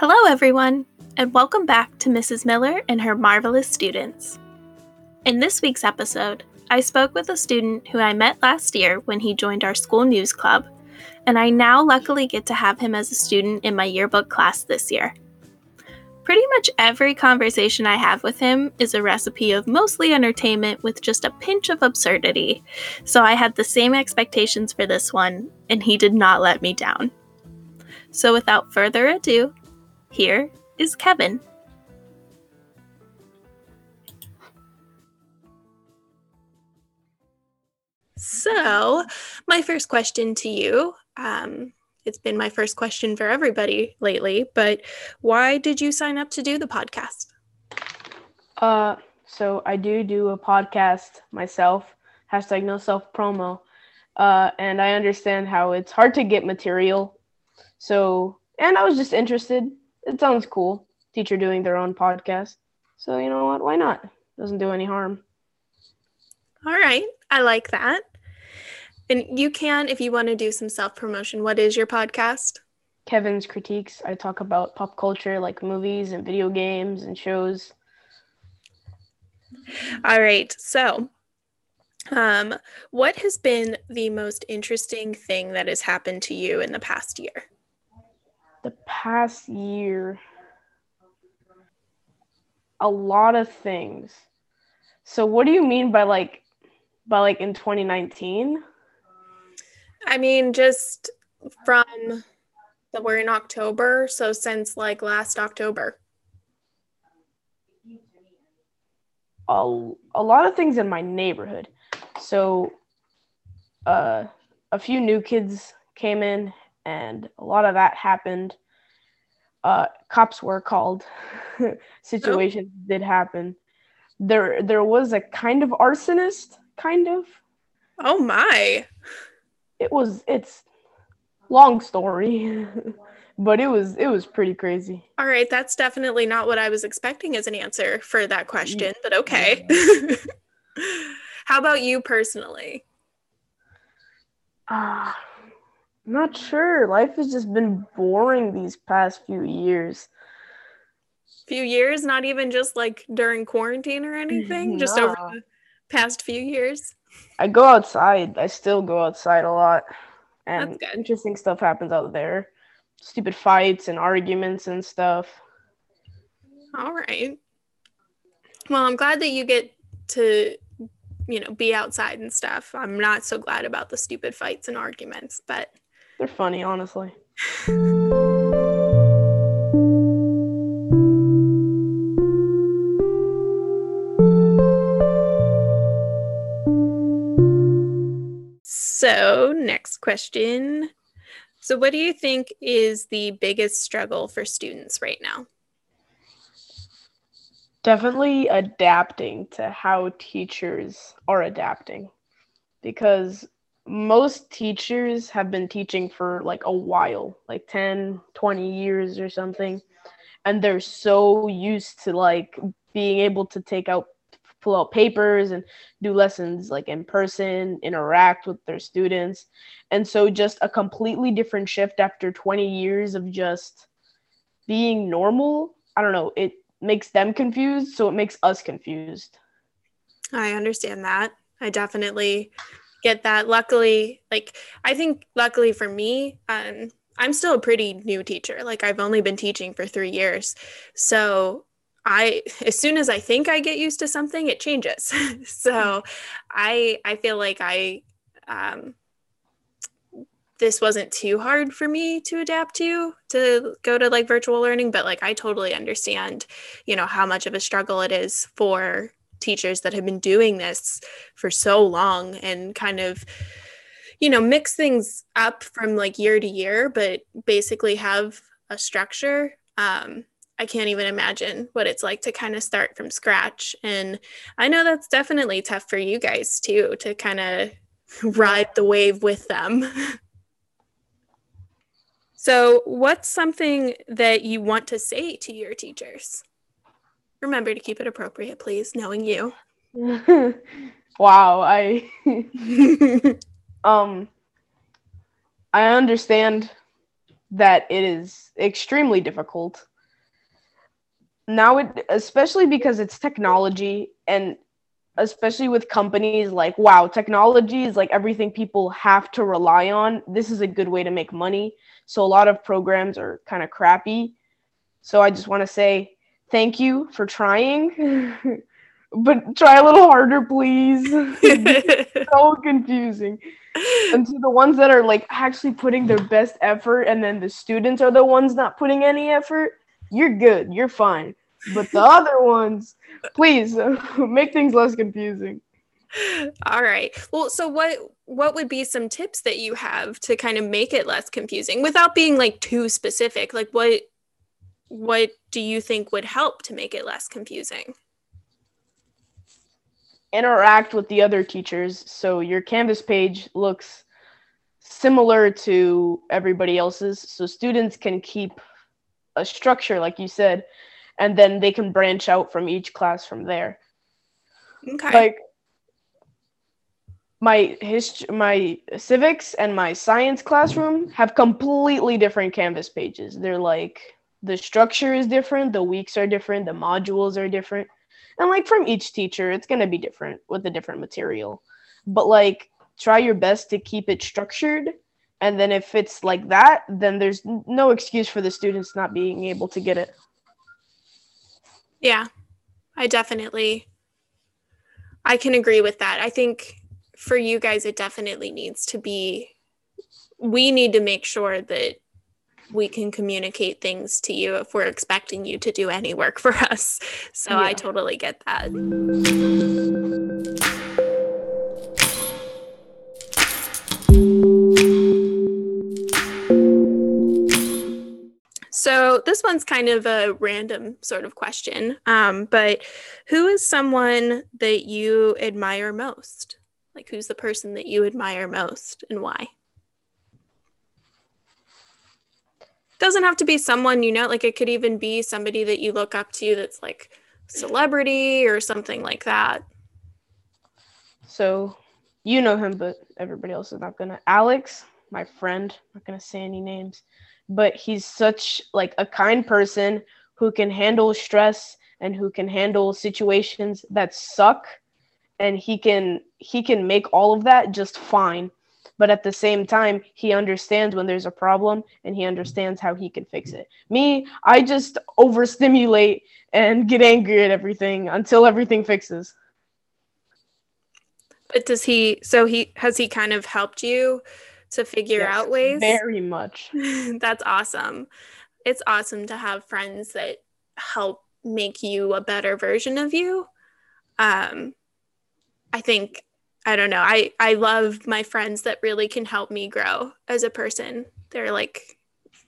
Hello, everyone, and welcome back to Mrs. Miller and her marvelous students. In this week's episode, I spoke with a student who I met last year when he joined our school news club, and I now luckily get to have him as a student in my yearbook class this year. Pretty much every conversation I have with him is a recipe of mostly entertainment with just a pinch of absurdity, so I had the same expectations for this one, and he did not let me down. So without further ado, here is Kevin. So, my first question to you um, it's been my first question for everybody lately, but why did you sign up to do the podcast? Uh, so I do do a podcast myself, hashtag no self promo. Uh, and I understand how it's hard to get material. So, and I was just interested. It sounds cool. Teacher doing their own podcast. So, you know what? Why not? Doesn't do any harm. All right. I like that. And you can, if you want to do some self promotion, what is your podcast? Kevin's Critiques. I talk about pop culture like movies and video games and shows. All right. So, um, what has been the most interesting thing that has happened to you in the past year? The past year, a lot of things. So, what do you mean by like, by like in 2019? I mean, just from the we're in October, so since like last October. A, a lot of things in my neighborhood. So, uh, a few new kids came in, and a lot of that happened. Uh, cops were called. Situations oh. did happen. There, there was a kind of arsonist, kind of. Oh my! it was it's long story but it was it was pretty crazy all right that's definitely not what i was expecting as an answer for that question but okay how about you personally uh, not sure life has just been boring these past few years few years not even just like during quarantine or anything just over the past few years I go outside. I still go outside a lot, and interesting stuff happens out there. Stupid fights and arguments and stuff. All right. Well, I'm glad that you get to, you know, be outside and stuff. I'm not so glad about the stupid fights and arguments, but they're funny, honestly. So, next question. So, what do you think is the biggest struggle for students right now? Definitely adapting to how teachers are adapting because most teachers have been teaching for like a while, like 10, 20 years or something. And they're so used to like being able to take out pull out papers and do lessons like in person, interact with their students. And so just a completely different shift after 20 years of just being normal. I don't know, it makes them confused, so it makes us confused. I understand that. I definitely get that. Luckily, like I think luckily for me, um I'm still a pretty new teacher. Like I've only been teaching for 3 years. So I as soon as I think I get used to something, it changes. so I I feel like I um, this wasn't too hard for me to adapt to to go to like virtual learning, but like I totally understand, you know, how much of a struggle it is for teachers that have been doing this for so long and kind of you know mix things up from like year to year but basically have a structure um, I can't even imagine what it's like to kind of start from scratch. And I know that's definitely tough for you guys too, to kind of ride the wave with them. so, what's something that you want to say to your teachers? Remember to keep it appropriate, please, knowing you. wow, I um I understand that it is extremely difficult. Now it especially because it's technology and especially with companies like wow, technology is like everything people have to rely on. This is a good way to make money. So a lot of programs are kind of crappy. So I just want to say thank you for trying. but try a little harder, please. so confusing. And to the ones that are like actually putting their best effort, and then the students are the ones not putting any effort, you're good. You're fine. But the other ones, please make things less confusing. All right. Well, so what what would be some tips that you have to kind of make it less confusing without being like too specific? Like what what do you think would help to make it less confusing? interact with the other teachers. So your canvas page looks similar to everybody else's. So students can keep a structure like you said and then they can branch out from each class from there. Okay. Like my history my civics and my science classroom have completely different canvas pages. They're like the structure is different the weeks are different the modules are different. And like from each teacher it's going to be different with a different material. But like try your best to keep it structured. And then if it's like that then there's no excuse for the students not being able to get it. Yeah i definitely i can agree with that. I think for you guys it definitely needs to be we need to make sure that we can communicate things to you if we're expecting you to do any work for us. So yeah. I totally get that. So this one's kind of a random sort of question, um, but who is someone that you admire most? Like, who's the person that you admire most and why? Doesn't have to be someone you know like it could even be somebody that you look up to that's like celebrity or something like that. So you know him but everybody else is not gonna. Alex my friend I'm not gonna say any names but he's such like a kind person who can handle stress and who can handle situations that suck and he can he can make all of that just fine but at the same time he understands when there's a problem and he understands how he can fix it. Me i just overstimulate and get angry at everything until everything fixes. But does he so he has he kind of helped you to figure yes, out ways? very much. That's awesome. It's awesome to have friends that help make you a better version of you. Um i think I don't know. I I love my friends that really can help me grow as a person. They're like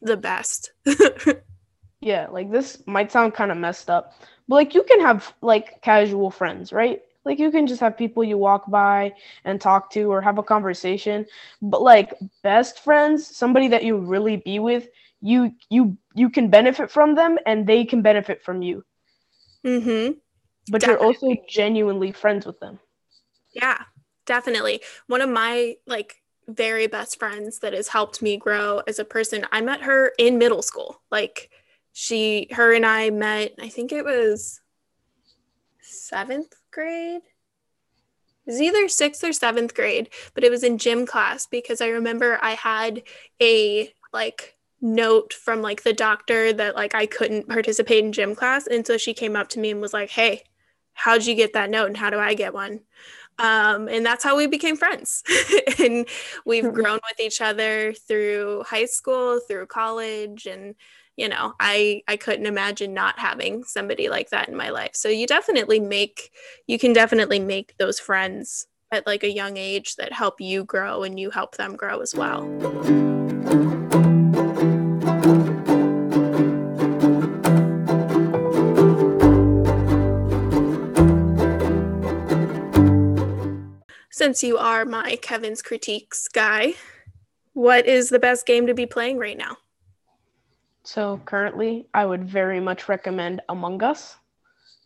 the best. yeah, like this might sound kind of messed up, but like you can have like casual friends, right? Like you can just have people you walk by and talk to or have a conversation. But like best friends, somebody that you really be with, you you you can benefit from them and they can benefit from you. Mhm. But Definitely. you're also genuinely friends with them. Yeah definitely. One of my like very best friends that has helped me grow as a person i met her in middle school. Like she her and i met i think it was seventh grade? It was either sixth or seventh grade but it was in gym class because i remember i had a like note from like the doctor that like i couldn't participate in gym class. And so she came up to me and was like hey how'd you get that note and how do i get one um, and that's how we became friends. and we've mm-hmm. grown with each other through high school, through college, and you know, I I couldn't imagine not having somebody like that in my life. So you definitely make you can definitely make those friends at like a young age that help you grow and you help them grow as well. Since you are my Kevin's critiques guy, what is the best game to be playing right now? So currently, I would very much recommend Among Us.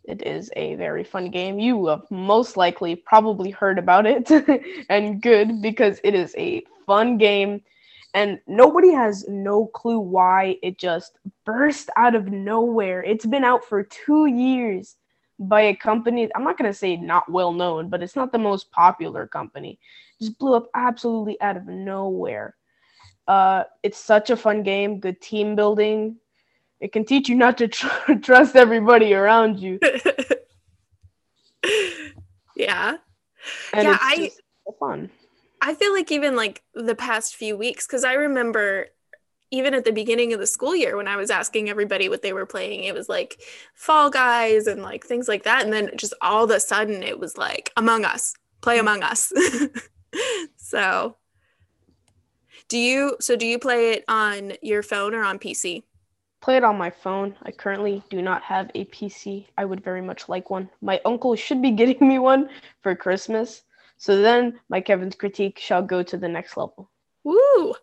It is a very fun game. You have most likely probably heard about it and good because it is a fun game and nobody has no clue why it just burst out of nowhere. It's been out for two years by a company. I'm not gonna say not well known, but it's not the most popular company. It just blew up absolutely out of nowhere. Uh, it's such a fun game. Good team building. It can teach you not to tr- trust everybody around you. yeah. And Yeah, I- fun. I feel like even like the past few weeks, because I remember even at the beginning of the school year when I was asking everybody what they were playing, it was like Fall Guys and like things like that. And then just all of a sudden it was like Among Us, play Among Us. so do you so do you play it on your phone or on PC? Play it on my phone. I currently do not have a PC. I would very much like one. My uncle should be getting me one for Christmas. So then my Kevin's critique shall go to the next level. Woo!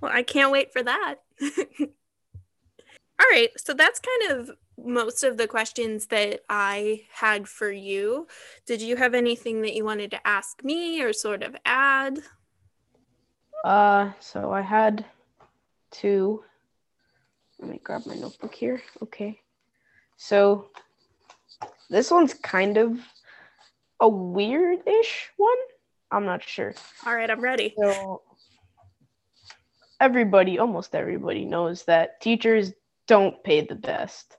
Well, I can't wait for that. All right, so that's kind of most of the questions that I had for you. Did you have anything that you wanted to ask me or sort of add? Uh, so I had two. Let me grab my notebook here. Okay. So this one's kind of a weird-ish one. I'm not sure. All right, I'm ready. So everybody, almost everybody knows that teachers don't pay the best.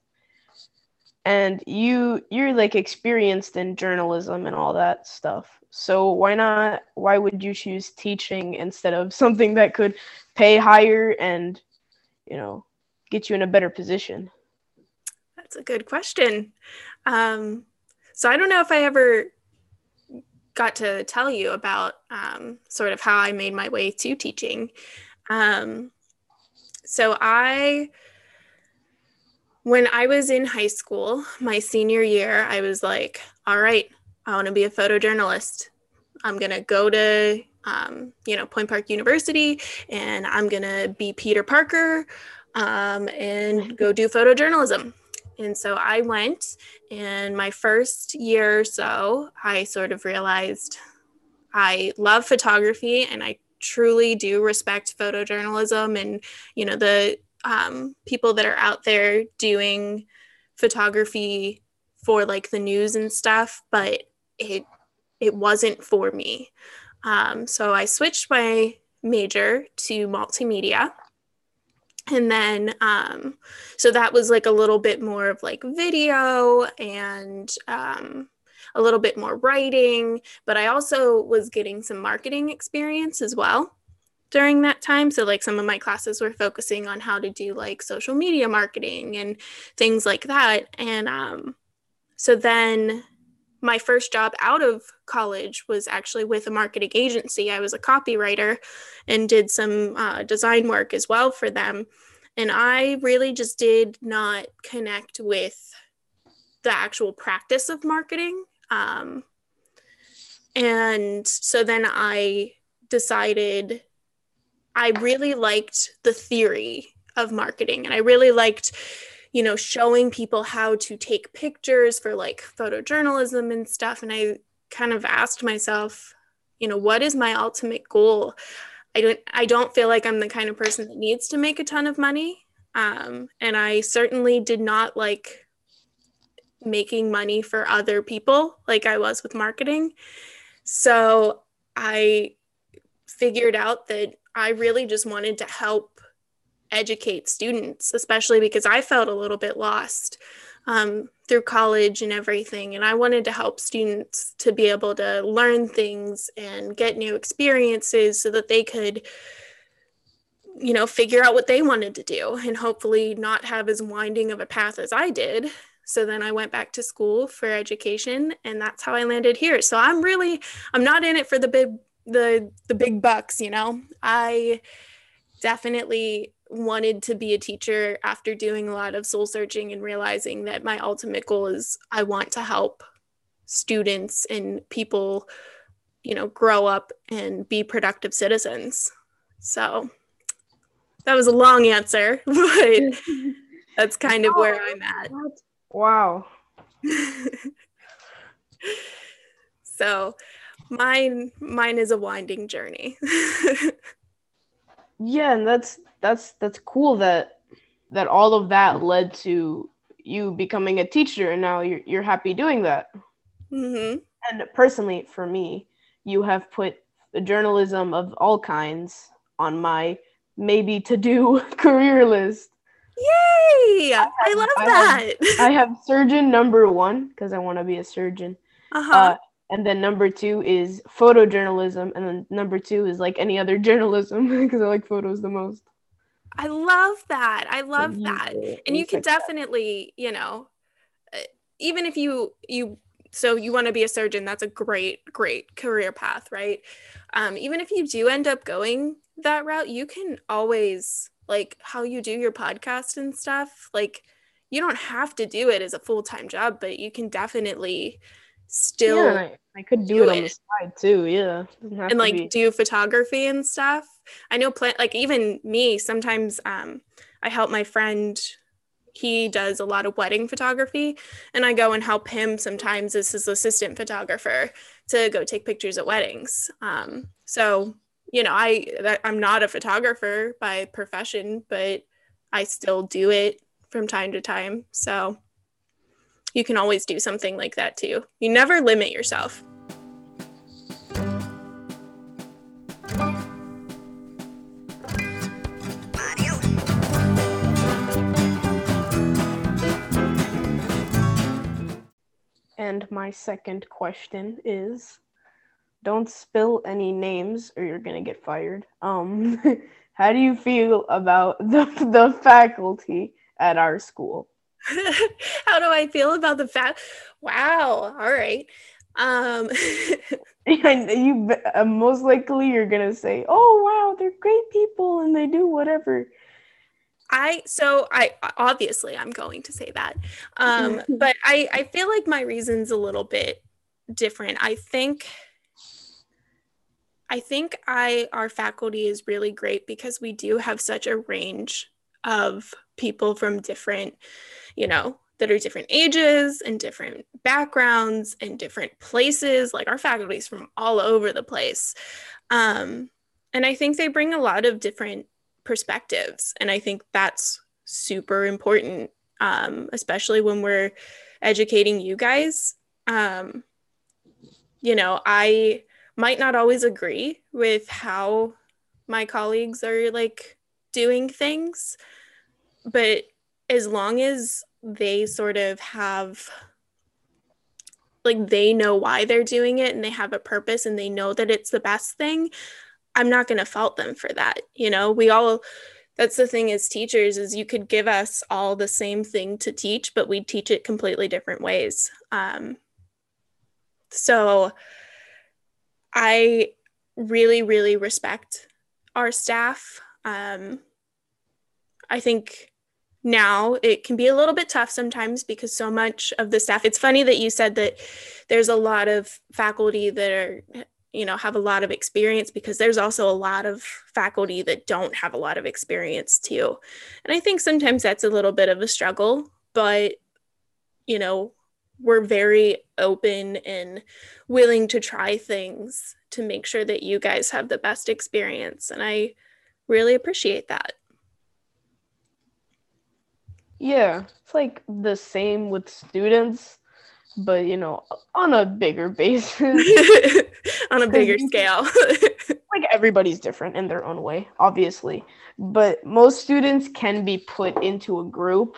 And you you're like experienced in journalism and all that stuff. So why not why would you choose teaching instead of something that could pay higher and you know, get you in a better position? That's a good question. Um, so I don't know if I ever got to tell you about um, sort of how I made my way to teaching. Um, so I, when I was in high school, my senior year, I was like, all right, I want to be a photojournalist. I'm going to go to, um, you know, Point Park University and I'm going to be Peter Parker um, and go do photojournalism. And so I went, and my first year or so, I sort of realized I love photography and I truly do respect photojournalism and, you know, the um, people that are out there doing photography for like the news and stuff, but it it wasn't for me. Um, so I switched my major to multimedia and then um, so that was like a little bit more of like video and um, a little bit more writing but i also was getting some marketing experience as well during that time so like some of my classes were focusing on how to do like social media marketing and things like that and um, so then my first job out of college was actually with a marketing agency. I was a copywriter and did some uh, design work as well for them. And I really just did not connect with the actual practice of marketing. Um, and so then I decided I really liked the theory of marketing and I really liked you know, showing people how to take pictures for like photojournalism and stuff. And I kind of asked myself, you know, what is my ultimate goal? I don't I don't feel like I'm the kind of person that needs to make a ton of money. Um, and I certainly did not like making money for other people like I was with marketing. So I figured out that I really just wanted to help educate students, especially because I felt a little bit lost um, through college and everything. And I wanted to help students to be able to learn things and get new experiences so that they could, you know, figure out what they wanted to do and hopefully not have as winding of a path as I did. So then I went back to school for education and that's how I landed here. So I'm really I'm not in it for the big the the big bucks, you know. I definitely wanted to be a teacher after doing a lot of soul searching and realizing that my ultimate goal is I want to help students and people, you know, grow up and be productive citizens. So that was a long answer, but that's kind of where I'm at. Wow. so mine mine is a winding journey. yeah, and that's that's that's cool that that all of that led to you becoming a teacher and now you're you're happy doing that. Mm-hmm. And personally for me, you have put the journalism of all kinds on my maybe to do career list. Yay! I, have, I love I that. Have, I have surgeon number one because I want to be a surgeon. Uh-huh. Uh, and then number two is photojournalism, and then number two is like any other journalism because I like photos the most. I love that. I love so that. and you can definitely, that. you know, uh, even if you you so you want to be a surgeon, that's a great great career path, right? Um, even if you do end up going that route, you can always like how you do your podcast and stuff. Like you don't have to do it as a full time job, but you can definitely still yeah, I, I, could do, do it, it, on the side too yeah and like be. do photography and stuff i know plant like even me sometimes um i help my friend he does a lot of wedding photography and i go and help him sometimes as his assistant photographer to go take pictures at weddings um so you know i i'm not a photographer by profession but i still do it from time to time so you can always do something like that too. You never limit yourself. And my second question is don't spill any names or you're going to get fired. Um how do you feel about the the faculty at our school? How do I feel about the fact? Wow. All right. Um, you uh, most likely you're gonna say, "Oh wow, they're great people and they do whatever." I so I obviously I'm going to say that, um, but I I feel like my reason's a little bit different. I think I think I our faculty is really great because we do have such a range of people from different you know, that are different ages and different backgrounds and different places. Like our faculty is from all over the place. Um, and I think they bring a lot of different perspectives. And I think that's super important, um, especially when we're educating you guys. Um, you know, I might not always agree with how my colleagues are like doing things, but as long as they sort of have like they know why they're doing it and they have a purpose and they know that it's the best thing i'm not going to fault them for that you know? We all that's the thing as teachers is you could give us all the same thing to teach but we teach it completely different ways. Um, so i really really respect our staff. Um, i think now it can be a little bit tough sometimes because so much of the staff it's funny that you said that there's a lot of faculty that are you know have a lot of experience because there's also a lot of faculty that don't have a lot of experience too. And i think sometimes that's a little bit of a struggle but you know we're very open and willing to try things to make sure that you guys have the best experience and i really appreciate that yeah, it's like the same with students, but you know, on a bigger basis. on a bigger scale. like everybody's different in their own way, obviously. But most students can be put into a group.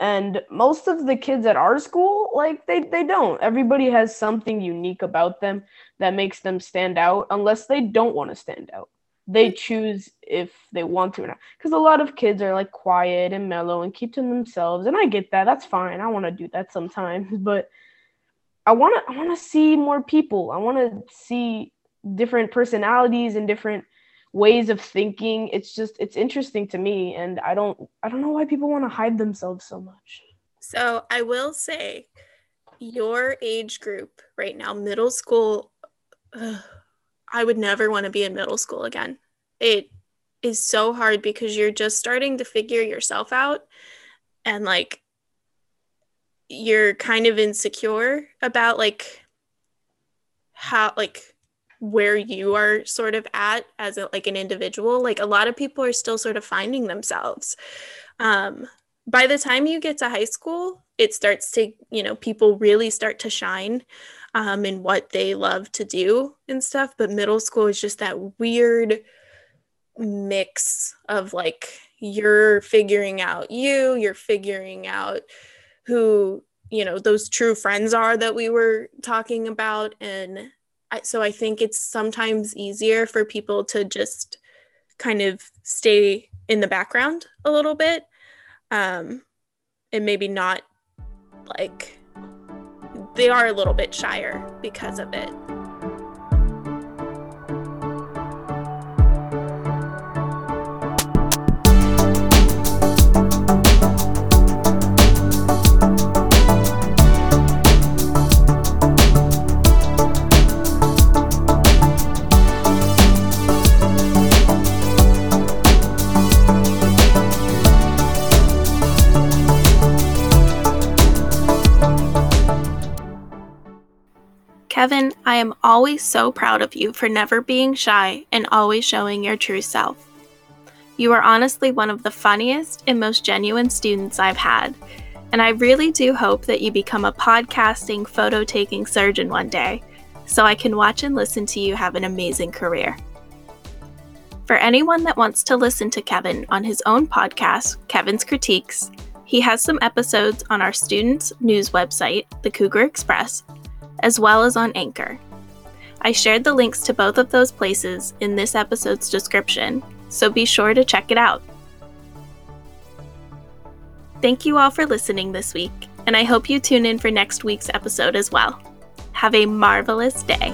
And most of the kids at our school, like they, they don't. Everybody has something unique about them that makes them stand out, unless they don't want to stand out they mm. choose if they want to or not. Because a lot of kids are like quiet and mellow and keep to themselves, and I get that. That's fine. I want to do that sometimes, but I want to. I want to see more people. I want to see different personalities and different ways of thinking. It's just it's interesting to me, and I don't. I don't know why people want to hide themselves so much. So I will say, your age group right now, middle school. Ugh, I would never want to be in middle school again. It is so hard because you're just starting to figure yourself out and like you're kind of insecure about like how like where you are sort of at as a, like an individual like a lot of people are still sort of finding themselves. Um, by the time you get to high school it starts to you know people really start to shine um, in what they love to do and stuff but middle school is just that weird mix of like you're figuring out you you're figuring out who you know those true friends are that we were talking about and so i think it's sometimes easier for people to just kind of stay in the background a little bit um and maybe not like they are a little bit shyer because of it I am always so proud of you for never being shy and always showing your true self. You are honestly one of the funniest and most genuine students I've had, and I really do hope that you become a podcasting, photo taking surgeon one day so I can watch and listen to you have an amazing career. For anyone that wants to listen to Kevin on his own podcast, Kevin's Critiques, he has some episodes on our students' news website, the Cougar Express, as well as on Anchor. I shared the links to both of those places in this episode's description, so be sure to check it out. Thank you all for listening this week, and I hope you tune in for next week's episode as well. Have a marvelous day.